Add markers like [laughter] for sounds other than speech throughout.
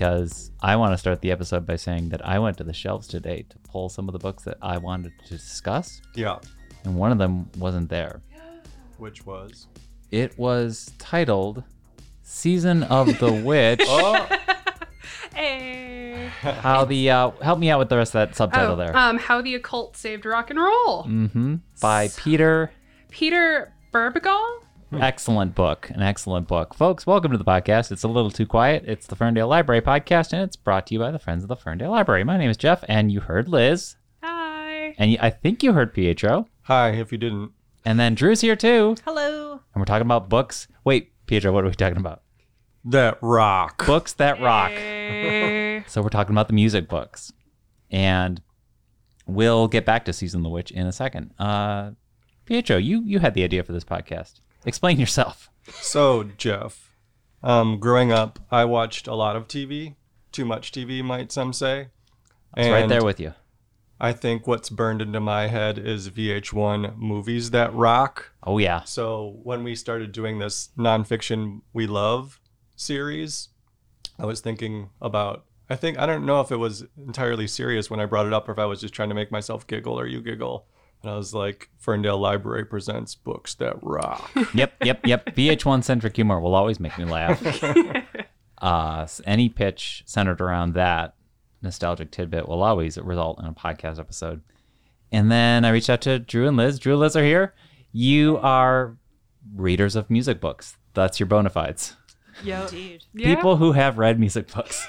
because I want to start the episode by saying that I went to the shelves today to pull some of the books that I wanted to discuss, Yeah. and one of them wasn't there. Which was? It was titled Season of the Witch. [laughs] Oh, [laughs] Hey. How the uh, help me out with the rest of that subtitle Oh, there. um, how the occult saved rock and roll. mm-hmm. By Peter. Peter Bebergal. Excellent book. An excellent book. Folks, welcome to the podcast. It's a little too quiet. It's the Ferndale Library podcast, and it's brought to you by the Friends of the Ferndale Library. My name is Jeff, and you heard Liz, Hi. and I think you heard Pietro, hi. If you didn't, and then Drew's here too. Hello. And we're talking about books. Wait, Pietro, what are we talking about? that rock. Books that rock. So we're talking about the music books. And we'll get back to Season of the Witch in a second. Uh Pietro, you you had the idea for this podcast. Explain yourself. So Jeff, um, growing up, I watched a lot of TV. Too much TV, might some say. It's right there with you. I think what's burned into my head is VH1 movies that rock. Oh yeah. So when we started doing this nonfiction we love series, I was thinking about. I think I don't know if it was entirely serious when I brought it up, or if I was just trying to make myself giggle or you giggle. And I was like, Ferndale Library presents books that rock. [laughs] Yep, yep, yep. VH1 centric humor will always make me laugh. [laughs] uh, s- any pitch centered around that nostalgic tidbit will always result in a podcast episode. And then I reached out to Drew and Liz. Drew and Liz are here. You are readers of music books. That's your bona fides. Yo. Indeed. Yeah. People who have read music books.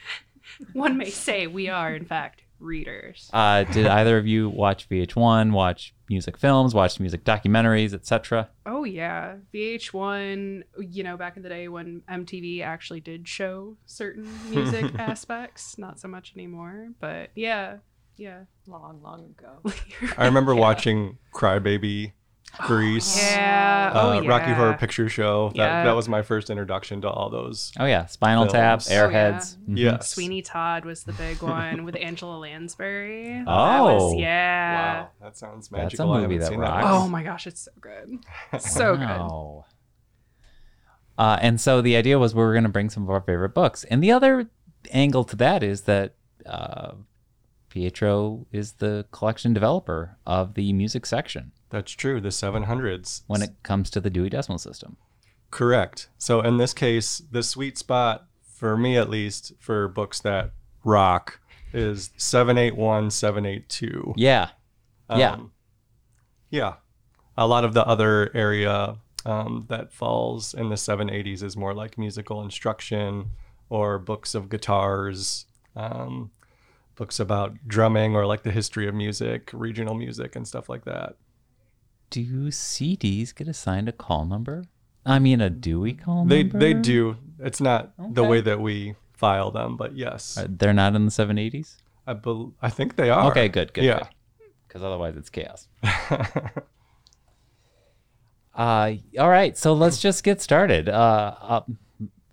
[laughs] One may say we are, in fact, readers. Uh, did [laughs] either of you watch VH1, watch music films, watch music documentaries, etc.? Oh yeah, VH1. You know, back in the day when MTV actually did show certain [laughs] music aspects, not so much anymore. But yeah, yeah. Long, long ago. [laughs] I remember watching Crybaby, [sighs] Grease, Yeah. uh, oh yeah. Rocky Horror Picture Show. That, Yeah. that was my first introduction to all those. Oh yeah, Spinal Tap, Films. Oh, yeah. Airheads. Mhm. Yes. Sweeney Todd was the big one with Angela Lansbury. [laughs] That Oh. was, yeah. Wow, that sounds magical. That's a magical. I movie haven't that seen rocks. Oh my gosh, it's so good. So good. Uh, and so the idea was we were going to bring some of our favorite books. And the other angle to that is that uh, Pietro is the collection developer of the music section That's true. The 700s. when it comes to the Dewey Decimal System. Correct. So in this case, the sweet spot for me at least for books that rock is 781, 782. Yeah. Yeah. Um, yeah. A lot of the other area um, that falls in the 780s is more like musical instruction or books of guitars, um, books about drumming or like the history of music, regional music, and stuff like that. Do CDs get assigned a call number? I mean, a Dewey call They number? they do. It's not the way that we file them, but yes, Uh, they're not in the 780s? I bel I think they are. Okay, good, good. Yeah. Because otherwise it's chaos. [laughs] Uh, all right, so let's just get started. Uh, uh,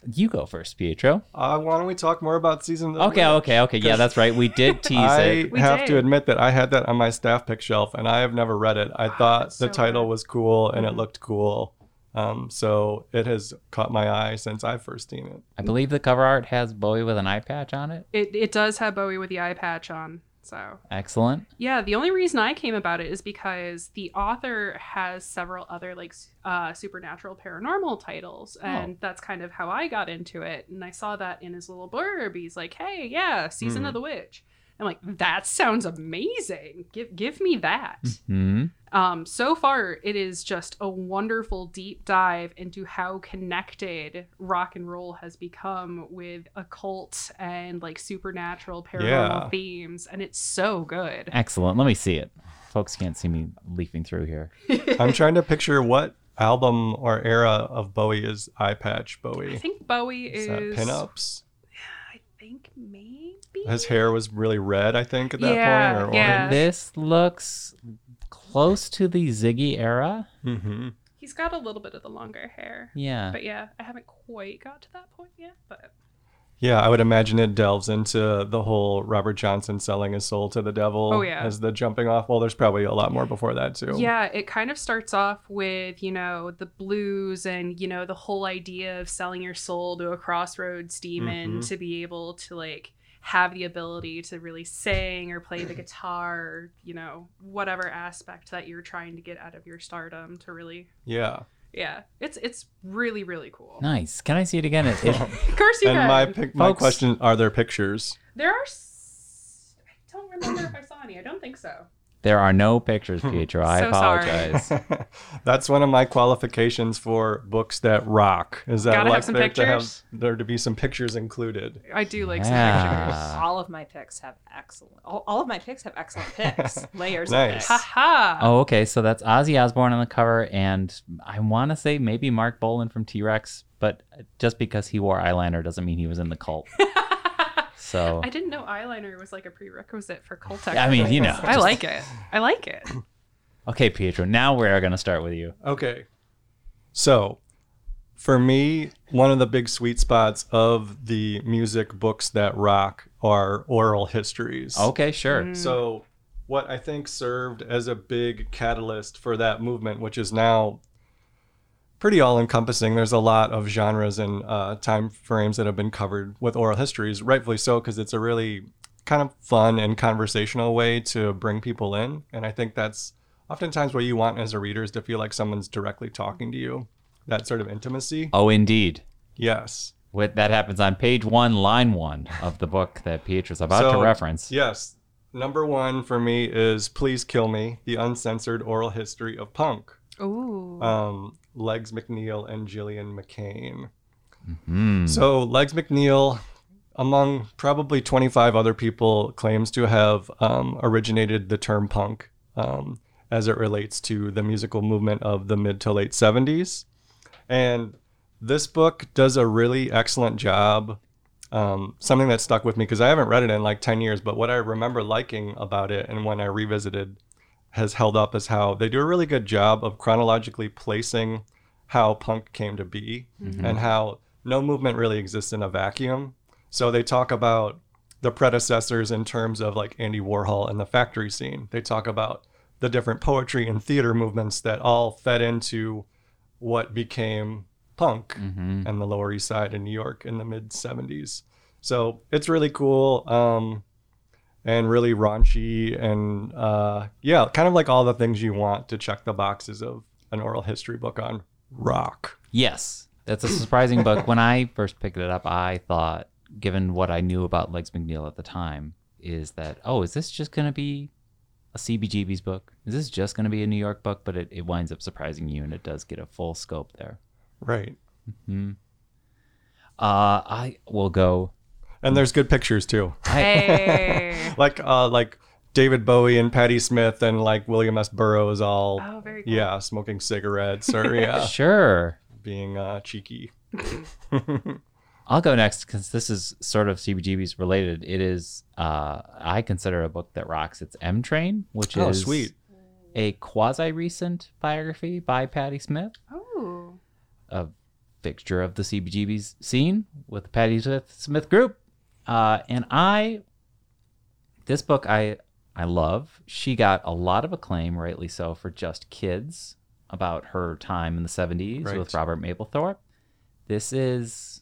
you go first, Pietro. uh, why don't we talk more about season? of the Okay, Witch? okay, okay. Yeah, that's right. We did [laughs] tease I it. We have did. to admit that I had that on my staff pick shelf, and I have never read it. I thought it's the so title good. was cool and it Mhm. looked cool, um, so it has caught my eye since I first seen it. I believe the cover art has Bowie with an eye patch on it. It it does have Bowie with the eye patch on. So Excellent. yeah, the only reason I came about it is because the author has several other like uh, supernatural paranormal titles, and that's kind of how I got into it. And I saw that in his little blurb. He's like, "Hey, yeah, season Mhm. of the witch." I'm like, "That sounds amazing. Give give me that." Hmm. Um, so far, it is just a wonderful deep dive into how connected rock and roll has become with occult and like supernatural paranormal Yeah. themes, and it's so good. Excellent. Let me see it. Folks can't see me leafing through here. [laughs] I'm trying to picture what album or era of Bowie is Eye Patch Bowie. I think Bowie Is is. that pinups? Yeah, I think maybe. His hair was really red, I think, at that Yeah, point, or yeah. orange. This looks close to the Ziggy era. Mm-hmm. He's got a little bit of the longer hair. Yeah. But yeah, I haven't quite got to that point yet. But Yeah, I would imagine it delves into the whole Robert Johnson selling his soul to the devil Oh, yeah. as the jumping off. Well, there's probably a lot more before that too. Yeah, it kind of starts off with, you know, the blues and, you know, the whole idea of selling your soul to a crossroads demon Mhm. to be able to, like, have the ability to really sing or play the [clears throat] guitar, or, you know, whatever aspect that you're trying to get out of your stardom to really, Yeah. yeah, it's it's really really cool. Nice. Can I see it again? It, it, [laughs] Of course you and can. my pic- my Folks- question: Are there pictures? there are. S- I don't remember if I saw any. I don't think so. There are no pictures, hmm. Pietro. I So apologize. [laughs] [laughs] That's one of my qualifications for books that rock. Is that Gotta have like some there to have there to be some pictures included? I do like some pictures. All of my picks have excellent. All, all of my picks have excellent picks. [laughs] Layers Nice. of picks. Haha. Oh, okay. So that's Ozzy Osbourne on the cover, and I want to say maybe Marc Bolan from T Rex, but just because he wore eyeliner doesn't mean he was in the cult. So I didn't know eyeliner was like a prerequisite for cult Yeah, I mean, you know, I just- like it. I like it. [coughs] okay, Pietro. Now we're gonna start with you. Okay. So, for me, one of the big sweet spots of the music books that rock are oral histories. Okay, sure. Mm. So, what I think served as a big catalyst for that movement, which is now pretty all encompassing, there's a lot of genres and uh, time frames that have been covered with oral histories, rightfully so, because it's a really kind of fun and conversational way to bring people in. And I think that's oftentimes what you want as a reader is to feel like someone's directly talking to you, that sort of intimacy. Oh, indeed. Yes. What that happens on page one, line one of the book that Pietro's about to reference. Yes. Number one for me is Please Kill Me, the uncensored oral history of punk. Ooh. um, Legs McNeil and Gillian McCain. Hmm. So Legs McNeil, among probably 25 other people, claims to have um, originated the term punk um, as it relates to the musical movement of the mid to late 70s. And this book does a really excellent job. Um, something that stuck with me because I haven't read it in like 10 years, but what I remember liking about it and when I revisited has held up is how they do a really good job of chronologically placing how punk came to be and how no movement really exists in a vacuum. So they talk about the predecessors in terms of like Andy Warhol and the factory scene. They talk about the different poetry and theater movements that all fed into what became punk Mhm. and the Lower East Side in New York in the mid 70s. So it's really cool um, and really raunchy and uh, yeah, kind of like all the things you want to check the boxes of an oral history book on rock. Yes, that's a surprising book. When I first picked it up, I thought, given what I knew about Legs McNeil at the time, is that oh, is this just gonna be a CBGB's book? Is this just gonna be a New York book? But it, it winds up surprising you, and it does get a full scope there. Right. Hmm. Uh, I will go. And there's good pictures too. Hey. [laughs] Like uh like David Bowie and Patti Smith and like William S. Burroughs all Oh, very cool. yeah, smoking cigarettes or yeah, [laughs] sure. being uh cheeky. [laughs] I'll go next because this is sort of CBGB's related. It is, uh, I consider a book that rocks. It's M Train, which Oh, is sweet. a quasi recent biography by Patti Smith, Oh. a fixture of the CBGB's scene with the Patti Smith, Smith group. Uh, and I, this book I I love. She got a lot of acclaim, rightly so, for Just Kids about her time in the 70s Right. with Robert Mapplethorpe. This is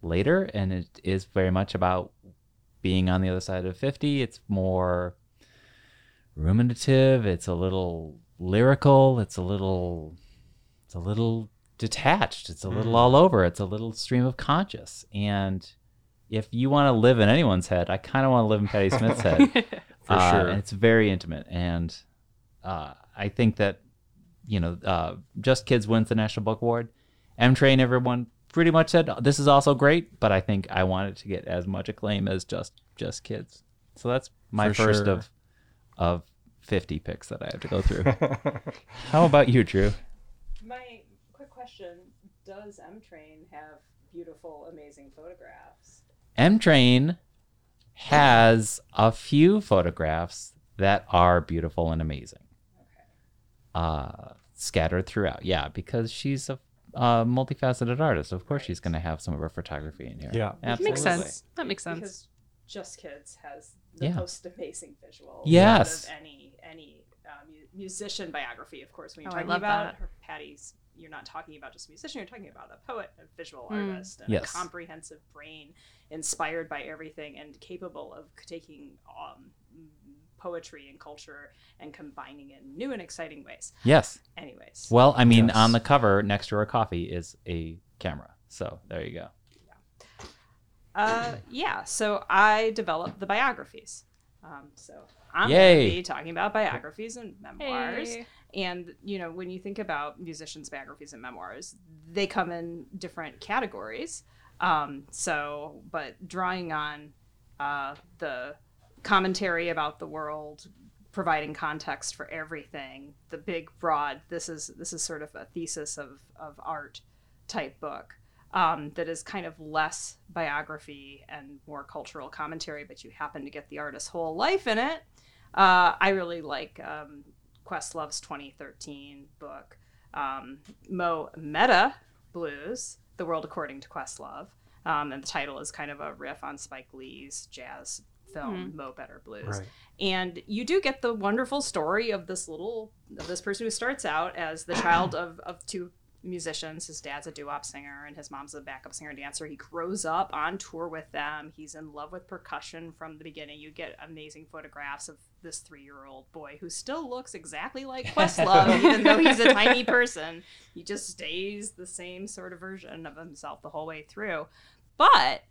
later, and it is very much about being on the other side of 50. It's more ruminative. It's a little lyrical. It's a little, it's a little detached. It's a little all over. It's a little stream of conscious. And if you want to live in anyone's head, I kind of want to live in Patti [laughs] Smith's head. For Uh, sure. and it's very intimate, and uh, I think that you know, uh, Just Kids wins the National Book Award. M Train, everyone pretty much said this is also great, but I think I wanted to get as much acclaim as Just Just Kids. So that's my For first sure. of of fifty picks that I have to go through. [laughs] How about you, Drew? My quick question: Does M Train have beautiful, amazing photographs? M Train has a few photographs that are beautiful and amazing. Uh, scattered throughout. Yeah, because she's a a multifaceted artist. Of course, she's going to have some of her photography in here. Yeah. absolutely. Makes sense. That makes sense. Because Just Kids has the Yeah. most amazing visuals Yes. out of any any uh, mu- musician biography. Of course, when you're Oh, I talking love about that. her, Patti's, you're not talking about just a musician. You're talking about a poet, a visual Mm. artist, and Yes. a comprehensive brain, inspired by everything and capable of taking um, poetry and culture and combining it in new and exciting ways. Yes. Anyways, Well, I mean, Yes. on the cover next to her coffee is a camera. So there you go. Uh, yeah, so I developed the biographies. Um, so I'm Yay. going to be talking about biographies and memoirs. Hey. And, you know, when you think about musicians' biographies and memoirs, they come in different categories. Um, so, but drawing on uh, the commentary about the world, providing context for everything, the big, broad, this is this is sort of a thesis of, of art type book um, that is kind of less biography and more cultural commentary, but you happen to get the artist's whole life in it. Uh, I really like um, Questlove's 2013 book, um, Mo Meta Blues, The World According to Questlove. Um, and the title is kind of a riff on Spike Lee's jazz film, Mo Better Blues Right. and you do get the wonderful story of this little of this person who starts out as the child of, of two musicians. His dad's a doo-wop singer and his mom's a backup singer dancer. He grows up on tour with them. He's in love with percussion from the beginning. You get amazing photographs of this three-year-old boy who still looks exactly like [laughs] questlove even though he's a tiny person. He just stays the same sort of version of himself the whole way through. But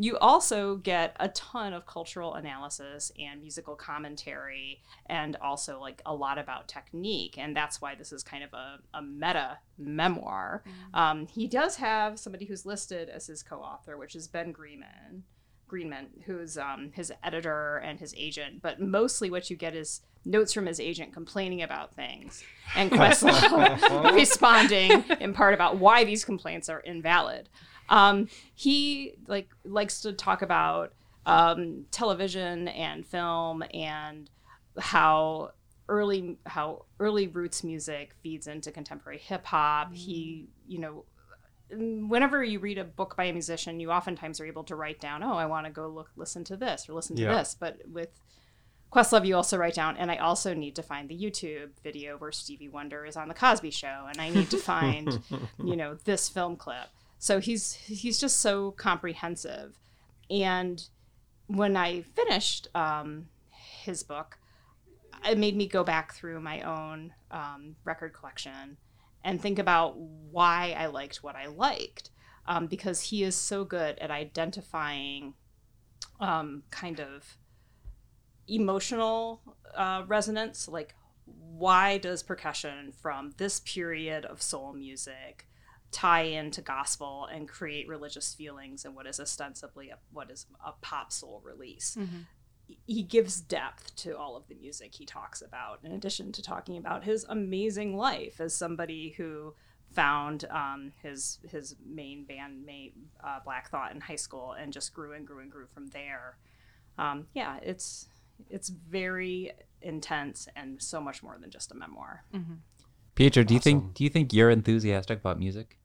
you also get a ton of cultural analysis and musical commentary and also like a lot about technique and that's why this is kind of a, a meta memoir. Um, he does have somebody who's listed as his co-author which is ben greenman greenman who's um, his editor and his agent but mostly what you get is notes from his agent complaining about things and [laughs] questlove [laughs] [laughs] responding in part about why these complaints are invalid um, he like likes to talk about um, television and film and how early how early roots music feeds into contemporary hip hop. He, you know, whenever you read a book by a musician, you oftentimes are able to write down, "Oh, I want to go look listen to this or listen to Yeah. this." But with Questlove, you also write down, and I also need to find the YouTube video where Stevie Wonder is on the Cosby Show, and I need to find, [laughs] you know, this film clip. So he's he's just so comprehensive, and when I finished um, his book, it made me go back through my own um, record collection and think about why I liked what I liked, um, because he is so good at identifying um, kind of emotional uh, resonance like why does percussion from this period of soul music tie into gospel and create religious feelings in what is ostensibly a, what is a pop soul release. He gives depth to all of the music he talks about in addition to talking about his amazing life as somebody who found um, his his main bandmate uh, black thought in high school and just grew and grew and grew from there. Um, yeah it's it's very intense and so much more than just a memoir. Pietro, do you Awesome. think do you think you're enthusiastic about music?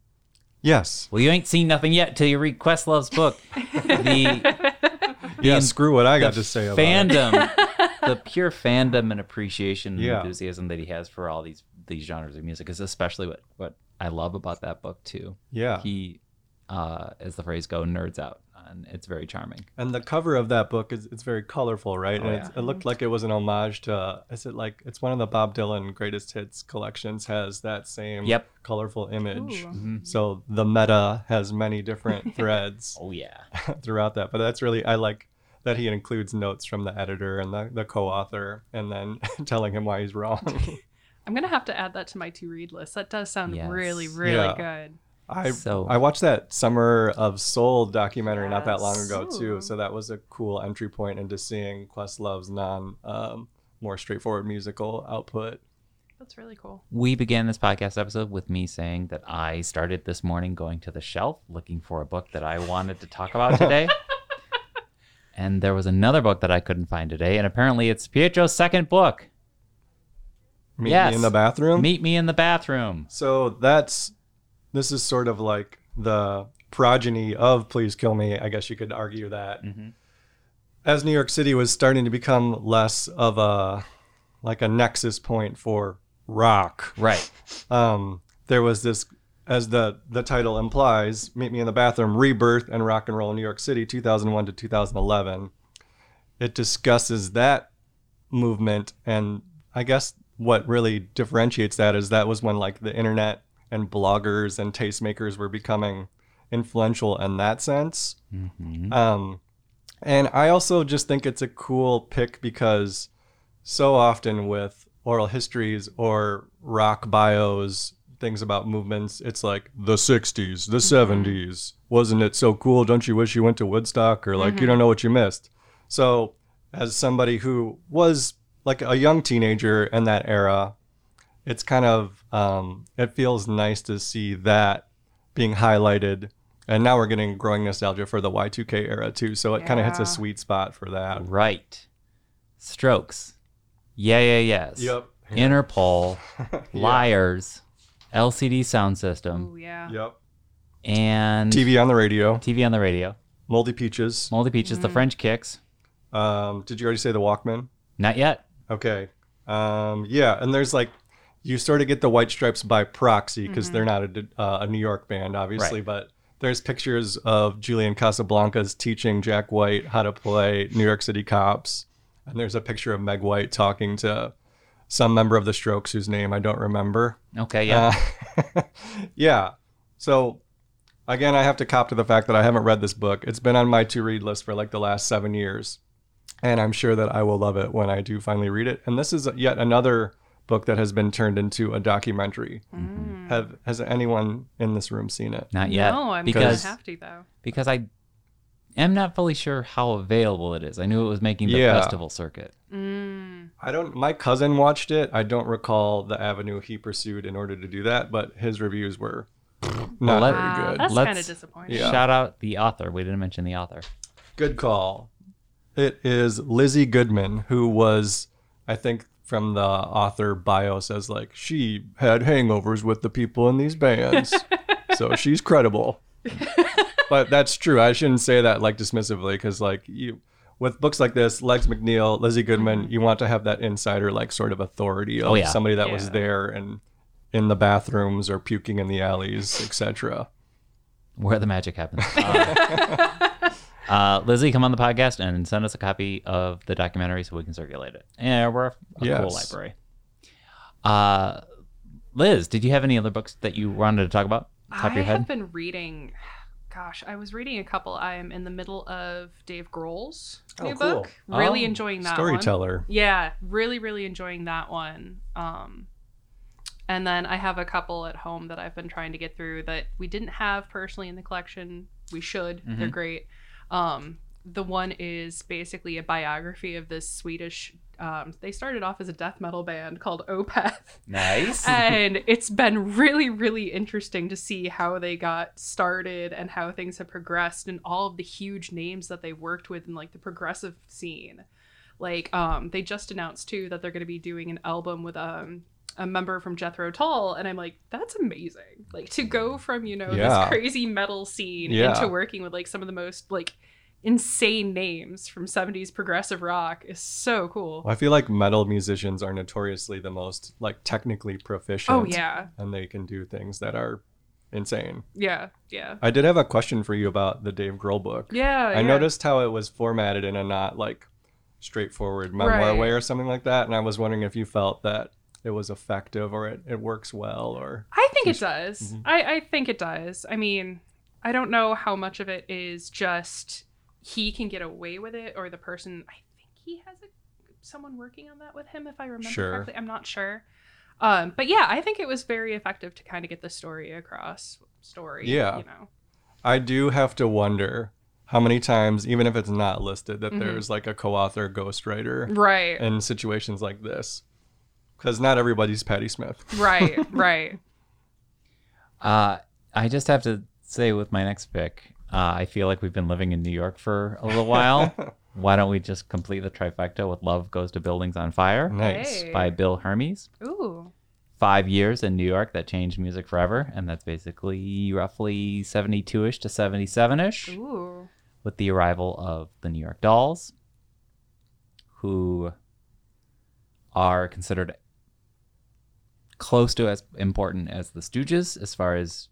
Yes. Well, you ain't seen nothing yet till you read Questlove's book. The [laughs] Yeah. in- Screw what I got to say about it. fandom, [laughs] the pure fandom and appreciation and Yeah. enthusiasm that he has for all these these genres of music is especially what what I love about that book too. Yeah. He, uh, as the phrase go, nerds out, and it's very charming. And the cover of that book is it's very colorful, right? Oh, and it's, it looked like it was an homage to is it like it's one of the Bob Dylan greatest hits collections has that same Yep. colorful image. Ooh. Mhm. So the meta has many different [laughs] threads Oh yeah. [laughs] throughout that. But that's really I like that he includes notes from the editor and the, the co-author and then [laughs] telling him why he's wrong. I'm gonna have to add that to my to read list. That does sound Yes. really, really Yeah. good. I So- I watched that Summer of Soul documentary not that long ago too, so that was a cool entry point into seeing Questlove's non um, more straightforward musical output. That's really cool. We began this podcast episode with me saying that I started this morning going to the shelf looking for a book that I wanted to talk about today. [laughs] and there was another book that I couldn't find today, and apparently it's Pietro's second book. Meet Yes. me in the bathroom. Meet me in the bathroom. So that's this is sort of like the progeny of Please Kill Me. I guess you could argue that. Mm-hmm. As New York City was starting to become less of a like a nexus point for rock, Right. um, there was this, as the the title implies, "Meet Me in the Bathroom: Rebirth and Rock and Roll in New York City, 2001 to 2011." It discusses that movement, and I guess what really differentiates that is that was when like the internet and bloggers and tastemakers were becoming influential in that sense. Mm-hmm. Um, and I also just think it's a cool pick because so often with oral histories or rock bios, things about movements, it's like the 60s, the 70s. Wasn't it so cool? Don't you wish you went to Woodstock? Or like, you don't know what you missed. So, as somebody who was like a young teenager in that era, it's kind of, um, it feels nice to see that being highlighted. And now we're getting growing nostalgia for the Y2K era too. So it kind of hits a sweet spot for that. Right. Strokes. Yeah, yeah, yes. Yep. Interpol. [laughs] Liars. LCD Soundsystem. Oh yeah. Yep. And TV on the radio. TV on the radio. Moldy Peaches. Moldy Peaches, the French Kicks. Um, did you already say the Walkmen? Not yet. Okay. Um, yeah, and there's like you sort of get the White Stripes by proxy because they're not a, uh, a New York band, obviously, Right. but there's pictures of Julian Casablancas teaching Jack White how to play New York City cops, and there's a picture of Meg White talking to some member of the Strokes whose name I don't remember. Okay, yeah. Uh, [laughs] yeah. So again, I have to cop to the fact that I haven't read this book. It's been on my to read list for like the last seven years. And I'm sure that I will love it when I do finally read it. And this is yet another book that has been turned into a documentary. Have has anyone in this room seen it? Not yet. No, I'm because gonna have to though. because I am not fully sure how available it is. I knew it was making the Yeah. festival circuit. Mm. I don't my cousin watched it. I don't recall the avenue he pursued in order to do that, but his reviews were not let- very Wow, good. That's Let's- kind of disappointing. Yeah. Shout out the author. We didn't mention the author. Good call. It is Lizzy Goodman, who was, I think, from the author bio says like she had hangovers with the people in these bands, [laughs] so she's credible. but that's true. I shouldn't say that like dismissively because like you, with books like this, Legs McNeil, Lizzy Goodman, you want to have that insider like sort of authority of Oh, yeah. somebody that was there and in the bathrooms or puking in the alleys, etc. Where the magic happens. Uh, [laughs] [laughs] uh, Lizzy, come on the podcast and send us a copy of the documentary so we can circulate it. Yeah, we're a, a cool library. Uh, Liz, did you have any other books that you wanted to talk about? Top of I your have been reading. Gosh, I was reading a couple. I am in the middle of Dave Grohl's new Oh, new cool. book. Really Oh, enjoying that one. Storyteller. Yeah, really, really enjoying that one. Um, and then I have a couple at home that I've been trying to get through that we didn't have personally in the collection. We should. They're Mhm. great. Um, the one is basically a biography of this Swedish. Um, they started off as a death metal band called Opeth Nice. [laughs] and it's been really really interesting to see how they got started and how things have progressed and all of the huge names that they worked with in like the progressive scene like um they just announced too that they're going to be doing an album with um a member from Jethro Tull and I'm like that's amazing like to go from you know Yeah. this crazy metal scene Yeah. into working with like some of the most like insane names from 70s progressive rock is so cool Well, I feel like metal musicians are notoriously the most like technically proficient. oh yeah and they can do things that are insane. yeah yeah I did have a question for you about the Dave Grohl book. yeah I yeah. noticed how it was formatted in a not like straightforward memoir Right. way or something like that, and I was wondering if you felt that it was effective or it, it works well or I think it does. Mhm. I, I think it does. I mean, I don't know how much of it is just he can get away with it or the person. I think he has a, someone working on that with him, if I remember Sure. correctly. I'm not sure. Um, but yeah, I think it was very effective to kind of get the story across. Story, Yeah. you know. I do have to wonder how many times, even if it's not listed, that Mhm. there's like a co-author ghostwriter Right, in situations like this. Because not everybody's Patti Smith. [laughs] right, right. Uh, I just have to say with my next pick, uh, I feel like we've been living in New York for a little while. [laughs] Why don't we just complete the trifecta with Love Goes to Buildings on Fire nice. Hey. by Will Hermes? Ooh, five years in New York that changed music forever, and that's basically roughly 72 ish to 77 ish Ooh. with the arrival of the New York Dolls, who are considered close to as important as the Stooges as far as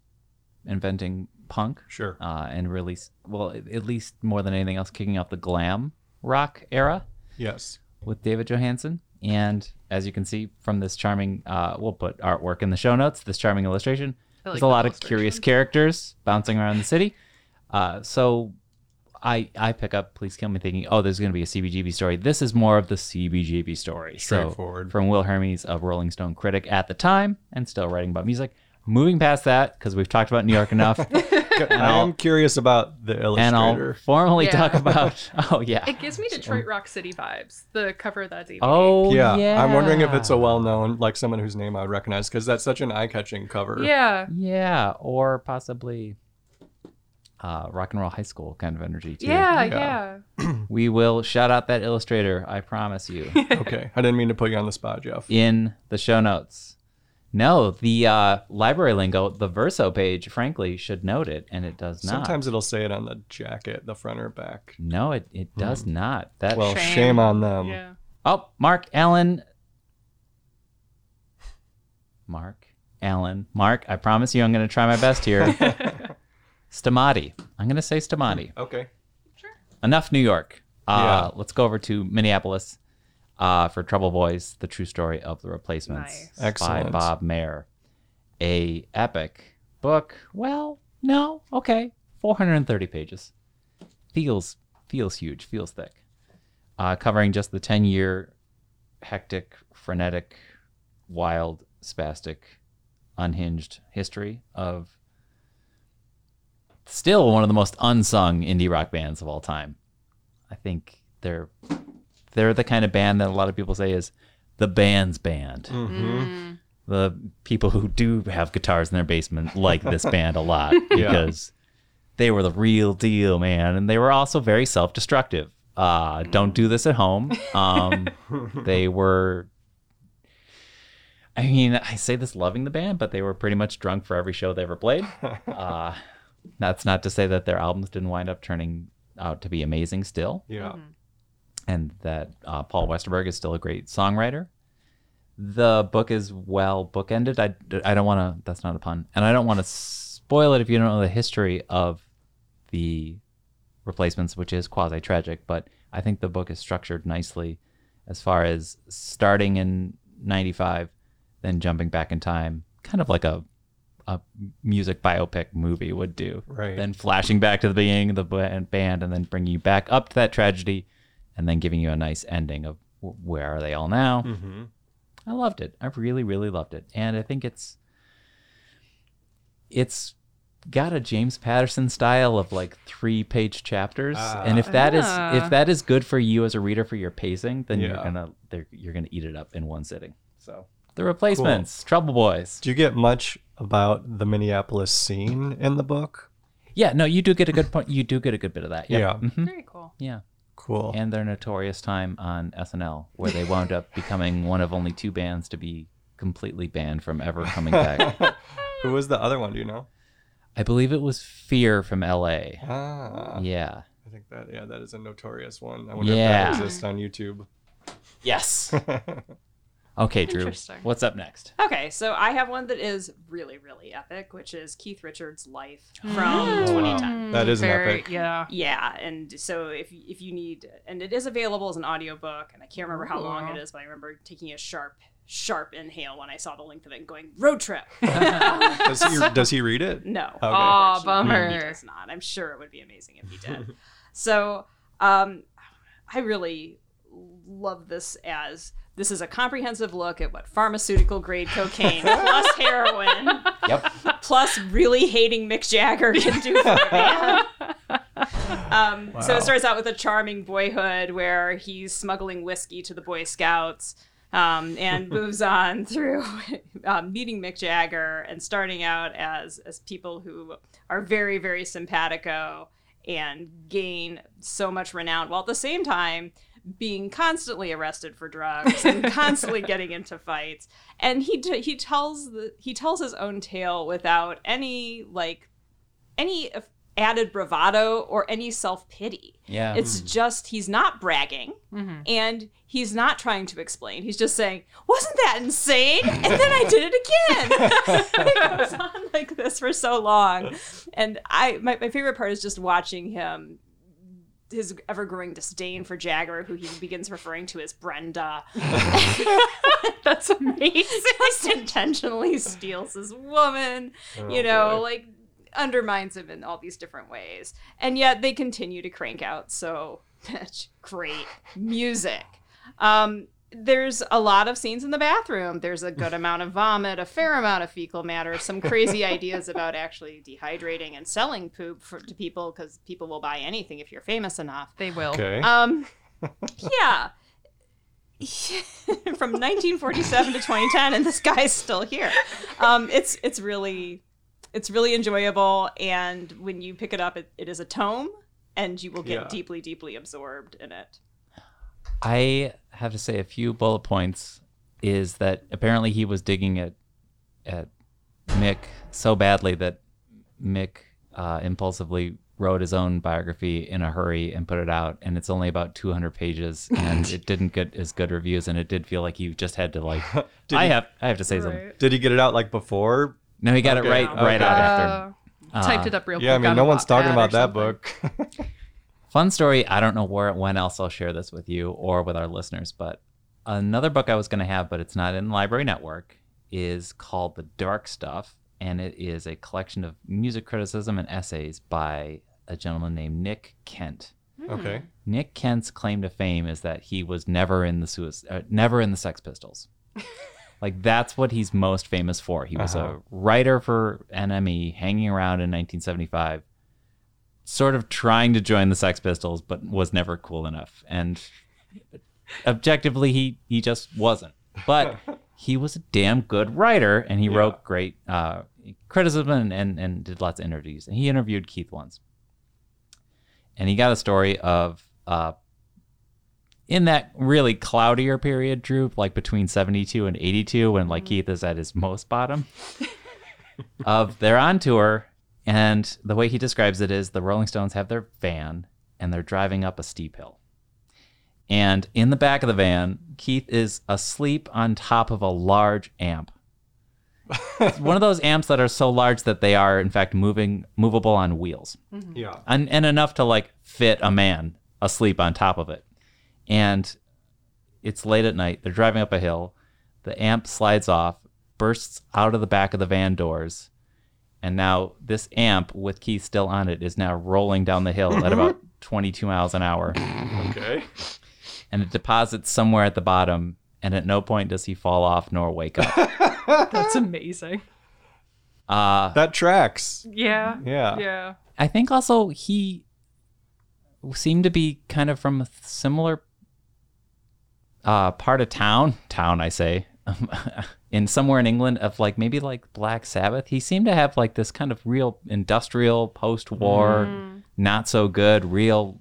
inventing punk Sure. uh, and really, well, at least more than anything else, kicking off the glam rock era Yes. with David Johansen. And as you can see from this charming, uh, we'll put artwork in the show notes, this charming illustration. Like There's a lot of curious characters bouncing around the city. Uh, so I I pick up Please Kill Me thinking, oh, there's going to be a CBGB story. This is more of the CBGB story. So Straightforward. from Will Hermes, a Rolling Stone critic at the time and still writing about music. Moving past that, because we've talked about New York enough, [laughs] I I'll- am curious about the illustrator. and I'll formally Yeah. talk about. [laughs] Oh, yeah. It gives me Detroit Rock City vibes. The cover of that DVD. Oh, yeah, yeah. I'm wondering if it's a well-known, like someone whose name I would recognize, because that's such an eye-catching cover. Yeah. Yeah, or possibly uh, rock and roll high school kind of energy too. Yeah, Yeah. yeah. [clears throat] We will shout out that illustrator, I promise you, [laughs] Okay, I didn't mean to put you on the spot, Jeff. in the show notes. No, the uh, library lingo, the Verso page, frankly, should note it, and it does not. Sometimes it'll say it on the jacket, the front or back. No, it, it does not. That Well, Shame. shame, on them. Yeah. Oh, Mark Allen. Mark Allen. Mark, I promise you I'm going to try my best here. [laughs] Stamati. I'm going to say Stamati. Okay. Sure. Enough New York. Uh, Yeah. Let's go over to Minneapolis uh, for Trouble Boys, the true story of the replacements Nice. by Excellent. Bob Mehr. A epic book. Well, no, okay. 430 pages. Feels feels huge, feels thick. Uh, covering just the 10 year hectic, frenetic, wild, spastic, unhinged history of still one of the most unsung indie rock bands of all time. I think they're they're the kind of band that a lot of people say is the band's band. Mm-hmm. The people who do have guitars in their basement like this band a lot [laughs] because they were the real deal, man, and they were also very self-destructive. Uh, don't do this at home. Um, [laughs] they were. I mean, I say this loving the band, but they were pretty much drunk for every show they ever played. [laughs] Uh, that's not to say that their albums didn't wind up turning out to be amazing still, Yeah. and that uh, Paul Westerberg is still a great songwriter. The book is well bookended. I, I don't want to, that's not a pun. And I don't want to spoil it if you don't know the history of the replacements, which is quasi tragic, but I think the book is structured nicely as far as starting in 95, then jumping back in time, kind of like a a music biopic movie would do. Right. Then flashing back to the beginning of the band and then bringing you back up to that tragedy and then giving you a nice ending of where are they all now. Mm-hmm. I loved it. I really, really loved it. And I think it's it's got a James Patterson style of like three page chapters. and if that is Ah. if that is good for you as a reader for your pacing, then you're gonna you're gonna eat it up in one sitting. So the replacements, Trouble Boys. Do you get much about the Minneapolis scene in the book? Yeah, no, you do get a good point. You do get a good bit of that. Yeah. Yeah. Mhm. Very cool. Yeah. Cool. And their notorious time on SNL, where they wound up becoming one of only two bands to be completely banned from ever coming back. [laughs] Who was the other one? Do you know? I believe it was Fear from LA. Ah, Yeah. I think that yeah, that is a notorious one. I wonder Yeah. if that exists on YouTube. Yes. [laughs] Okay, Drew. Interesting. What's up next? Okay, so I have one that is really, really epic, which is Keith Richards' life from Mm. Oh, wow. 2010. That is an Very, epic. Yeah. Yeah, and so if if you need, and it is available as an audiobook, and I can't remember how long it is, but I remember taking a sharp, sharp inhale when I saw the length of it, and going road trip. [laughs] Does he does he read it? No. Okay. Aw, unfortunately, He does not. I'm sure it would be amazing if he did. [laughs] so, um, I really love this as this is a comprehensive look at what pharmaceutical grade cocaine plus [laughs] heroin Yep. plus really hating Mick Jagger can do for a [laughs] man. Um, So it starts out with a charming boyhood where he's smuggling whiskey to the Boy Scouts. Um, and [laughs] moves on through um, meeting Mick Jagger and starting out as as people who are very very simpatico and gain so much renown while at the same time being constantly arrested for drugs and [laughs] constantly getting into fights. And he t- he tells the he tells his own tale without any like any added bravado or any self pity. Yeah. It's hmm. just he's not bragging mm-hmm. and he's not trying to explain. He's just saying, "Wasn't that insane?" And then I did it again. [laughs] it goes on like this for so long, and I my, my favorite part is just watching him. His ever growing disdain for Jagger, who he begins referring to as Brenda, [laughs] That's amazing. [laughs] just intentionally steals his woman, you know, like undermines him in all these different ways. And yet they continue to crank out so much [laughs] great music. Um, there's a lot of scenes in the bathroom. There's a good amount of vomit, a fair amount of fecal matter, some crazy [laughs] ideas about actually dehydrating and selling poop for, to people because people will buy anything if you're famous enough. They will. Okay. Um, [laughs] yeah. [laughs] From 1947 to 2010, and this guy's still here. Um, it's it's really it's really enjoyable, and when you pick it up, it, it is a tome, and you will get Yeah. deeply, deeply absorbed in it. I have to say a few bullet points is that apparently he was digging at at Mick so badly that Mick uh, impulsively wrote his own biography in a hurry and put it out, and it's only about 200 pages, [laughs] and it didn't get as good reviews, and it did feel like he just had to like. [laughs] Did I he- have I have to say something. Did he get it out like before? No, he got Okay, it right right okay. out after. Uh, typed it up real quick. Yeah, I mean, no one's talking about that something. book. [laughs] Fun story. I don't know where when else I'll share this with you or with our listeners, but another book I was going to have, but it's not in Library Network, is called The Dark Stuff, and it is a collection of music criticism and essays by a gentleman named Nick Kent. okay. Nick Kent's claim to fame is that he was never in the suicide, uh, never in the Sex Pistols. [laughs] like that's what he's most famous for. He was Uh-huh. a writer for NME, hanging around in 1975, sort of trying to join the Sex Pistols, but was never cool enough. And objectively, he he just wasn't. But [laughs] he was a damn good writer, and he Yeah. wrote great uh, criticism and, and and did lots of interviews. And he interviewed Keith once and he got a story of uh in that really cloudier period droop like between 72 and 82 when like keith is at his most bottom [laughs] of they're on tour and the way he describes it is the rolling stones have their van and they're driving up a steep hill and in the back of the van keith is asleep on top of a large amp one of those amps that are so large that they are in fact moving movable on wheels mm-hmm. Yeah. and, and enough to like fit a man asleep on top of it. And it's late at night. They're driving up a hill. The amp slides off, bursts out of the back of the van doors, and now this amp with Keith still on it is now rolling down the hill at about [laughs] 22 miles an hour, Okay. and it deposits somewhere at the bottom. And at no point does he fall off nor wake up. [laughs] That's amazing. Uh, That tracks. Yeah. Yeah. Yeah. I think also he seemed to be kind of from a similar uh, part of town, town I say, [laughs] in somewhere in England of like maybe like Black Sabbath. He seemed to have like this kind of real industrial post-war, not so good, real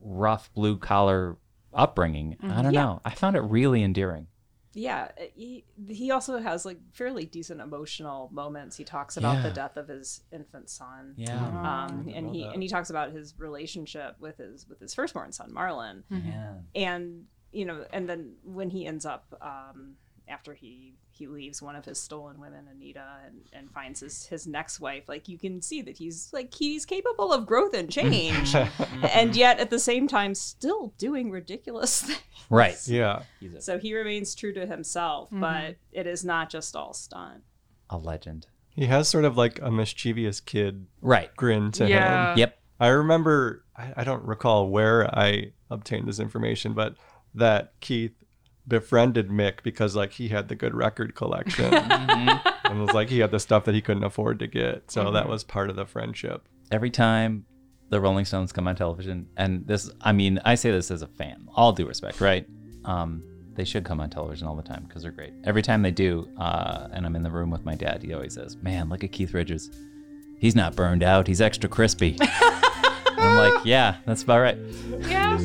rough blue collar upbringing. I don't Yeah. know. I found it really endearing. Yeah, uh, he, he also has like fairly decent emotional moments. He talks about the death of his infant son. Yeah. Um, and he that. and he talks about his relationship with his with his firstborn son Marlon, Yeah. and you know, and then when he ends up um, after he he leaves one of his stolen women, Anita, and, and finds his his next wife, like you can see that he's like he's capable of growth and change, [laughs] and yet at the same time still doing ridiculous [laughs] things. Right. Yeah. So he remains true to himself, mm-hmm. but it is not just all stunt. a legend. He has sort of like a mischievous kid Right. grin to him. Yeah. Yep. I remember, I, I don't recall where I obtained this information, but that Keith befriended Mick because like he had the good record collection [laughs] and was like he had the stuff that he couldn't afford to get. So that was part of the friendship. every time the Rolling Stones come on television, and this, I mean, I say this as a fan, all due respect, right? Um, they should come on television all the time because they're great. Every time they do, uh, and I'm in the room with my dad, he always says, "Man, look at Keith Richards. He's not burned out. He's extra crispy." [laughs] I'm like, "Yeah, that's about right." Yeah.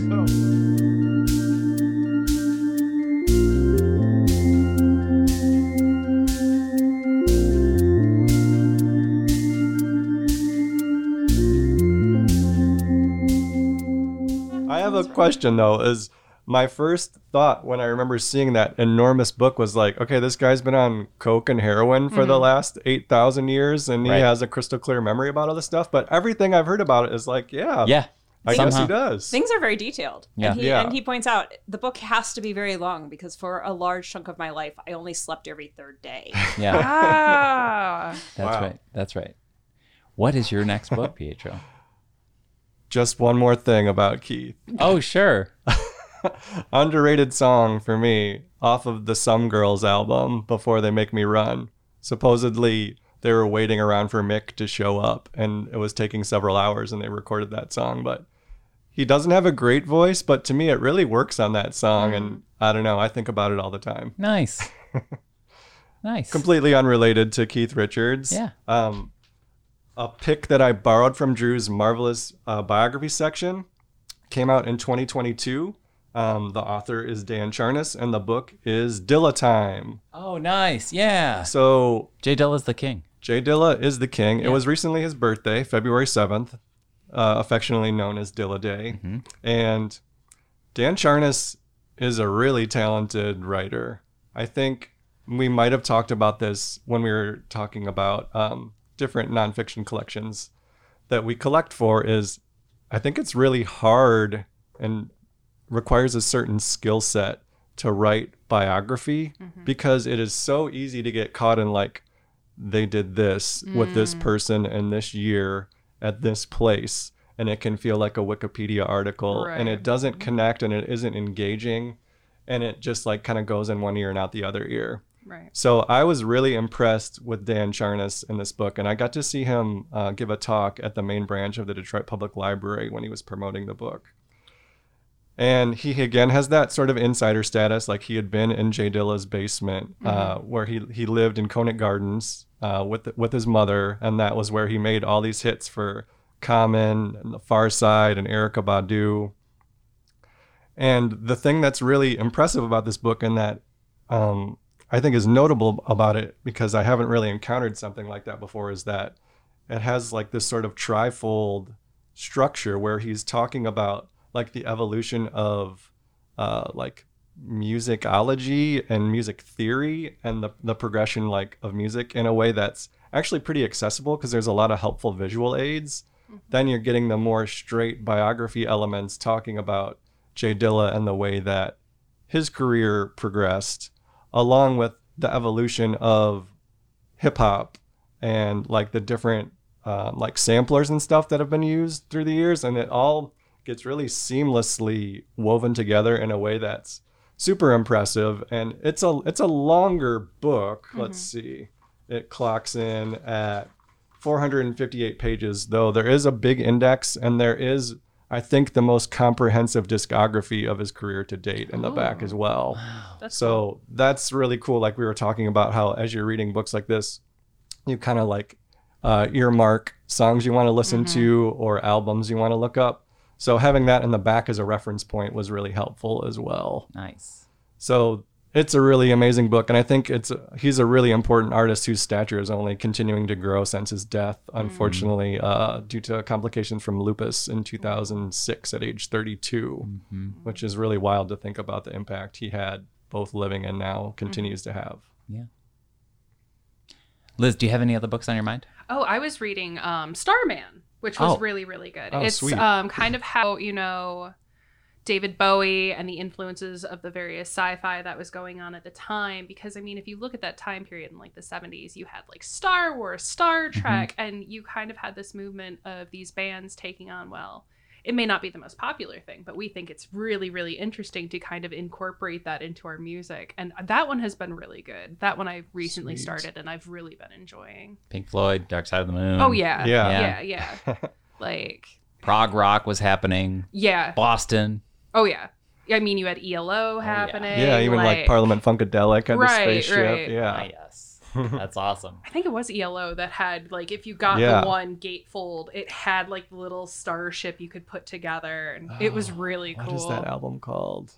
A question though. Is my first thought when I remember seeing that enormous book was like, okay, this guy's been on coke and heroin for the last eight thousand years, and he Right. has a crystal clear memory about all this stuff. But everything I've heard about it is like, yeah, Yeah. I guess somehow. he does. Things are very detailed. Yeah. And he, Yeah. and he points out the book has to be very long because for a large chunk of my life, I only slept every third day. [laughs] Yeah. Ah. That's Wow. right. That's right. What is your next book, Pietro? Just one more thing about Keith. Oh, sure. [laughs] Underrated song for me off of the Some Girls album, Before They Make Me Run. Supposedly, they were waiting around for Mick to show up, and it was taking several hours, and they recorded that song. But he doesn't have a great voice, but to me, it really works on that song. And I don't know, I think about it all the time. Nice. [laughs] Nice. Completely unrelated to Keith Richards. Yeah. Um, a pick that I borrowed from Drew's marvelous uh, biography section came out in 2022. Um, the author is Dan Charnas, and the book is Dilla Time. Oh, nice. Yeah. So Jay Dilla's the king. Jay Dilla is the king. It was recently his birthday, February 7th, uh, affectionately known as Dilla Day. And Dan Charnas is a really talented writer. I think we might have talked about this when we were talking about um, different nonfiction collections that we collect for is I think it's really hard and requires a certain skill set to write biography mm-hmm. because it is so easy to get caught in like they did this with this mm. person in this year at this place and it can feel like a wikipedia article and it doesn't mm-hmm. connect and it isn't engaging and it just like kind of goes in one ear and out the other ear Right. so I was really impressed with Dan Charnas in this book, and I got to see him uh, give a talk at the main branch of the Detroit Public Library when he was promoting the book. And he again has that sort of insider status, like he had been in Jay Dilla's basement, uh, where he he lived in Conant Gardens uh, with with his mother, and that was where he made all these hits for Common and The Pharcyde and Erykah Badu. And the thing that's really impressive about this book, and that um, I think is notable about it because I haven't really encountered something like that before is that it has like this sort of trifold structure where he's talking about like the evolution of uh, like musicology and music theory and the, the progression like of music in a way that's actually pretty accessible because there's a lot of helpful visual aids. Then you're getting the more straight biography elements talking about Jay Dilla and the way that his career progressed, along with the evolution of hip hop and like the different uh, like samplers and stuff that have been used through the years, and it all gets really seamlessly woven together in a way that's super impressive. And it's a it's a longer book. Let's see, it clocks in at 458 pages, though there is a big index and there is, I think, the most comprehensive discography of his career to date in the back as well. That's So that's really cool. Like we were talking about how as you're reading books like this, you kind of like uh, earmark songs you want to listen to or albums you want to look up. So having that in the back as a reference point was really helpful as well. Nice. So it's a really amazing book, and I think it's he's a really important artist whose stature is only continuing to grow since his death, unfortunately, uh, due to complications from lupus in 2006 at age 32, which is really wild to think about the impact he had both living and now continues to have. Yeah. Liz, do you have any other books on your mind? Oh, I was reading um, Starman, which was Oh. really, really good. Oh, it's sweet. um, kind of how, you know, David Bowie and the influences of the various sci-fi that was going on at the time. Because I mean, if you look at that time period in like the 70s, you had like Star Wars, Star mm-hmm. Trek, and you kind of had this movement of these bands taking on, well, it may not be the most popular thing, but we think it's really, really interesting to kind of incorporate that into our music. And that one has been really good. That one I recently Sweet. started and I've really been enjoying. Pink Floyd, Dark Side of the Moon. Oh yeah. Yeah. Yeah, yeah. [laughs] like Prog rock was happening. yeah. Boston. Oh yeah. I mean you had ELO happening. Yeah, even like, Parliament Funkadelic had Right, the spaceship. right. Yeah. Ah, yes. That's [laughs] awesome. I think it was ELO that had like if you got Yeah. the one gatefold, it had like the little starship you could put together and it was really cool. What is that album called?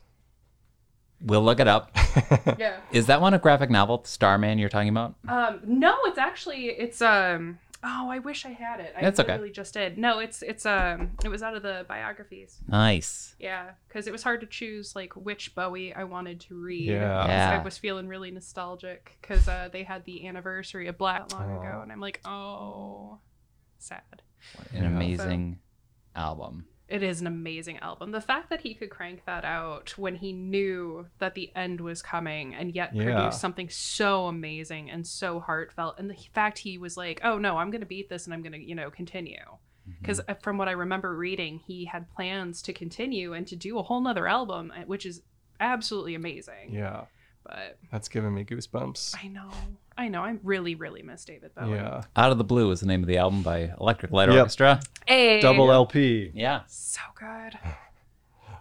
We'll look it up. [laughs] Yeah. Is that one a graphic novel, Starman, you're talking about? Um no, it's actually it's um Oh, I wish I had it. I That's okay. literally just did. No, it's it's um it was out of the biographies. Nice. Yeah, because it was hard to choose like which Bowie I wanted to read. Yeah. 'Cause Yeah. I was feeling really nostalgic because uh, they had the anniversary of Black long Oh. ago, and I'm like, oh, sad. An Yeah. amazing album. It is an amazing album. The fact that he could crank that out when he knew that the end was coming and yet Yeah. produce something so amazing and so heartfelt. And the fact he was like, oh no, I'm going to beat this and I'm going to, you know, continue. Mm-hmm. Because from what I remember reading, he had plans to continue and to do a whole nother album, uh, which is absolutely amazing. Yeah, But that's giving me goosebumps. I know, I know, I really, really miss David Bowie. Yeah, Out of the Blue is the name of the album by Electric Light Yep. Orchestra. Hey, double LP. Yeah. so good.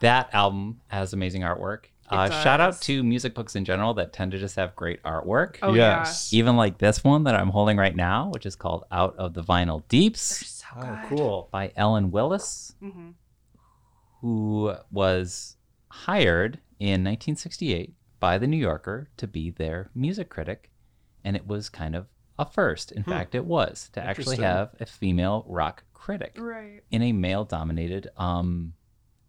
That album has amazing artwork. Uh, shout out does. to music books in general that tend to just have great artwork. Oh yes. Even like this one that I'm holding right now, which is called Out of the Vinyl yeah, they're Deeps so Oh, good. cool. by Ellen Willis, hmm who was hired in 1968 by The New Yorker to be their music critic. And it was kind of a first. In Hmm. fact, it was to actually have a female rock critic Right. in a male dominated um,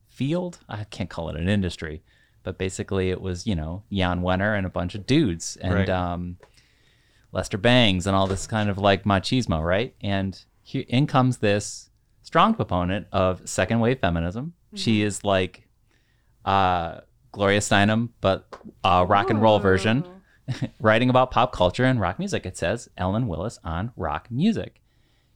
field. I can't call it an industry, but basically it was, you know, Jan Wenner and a bunch of dudes and Right. um, Lester Bangs and all this kind of like machismo, right? And here in comes this strong proponent of second wave feminism. She is like uh, Gloria Steinem, but a rock and roll version Ooh. [laughs] writing about pop culture and rock music. It says Ellen Willis on rock music.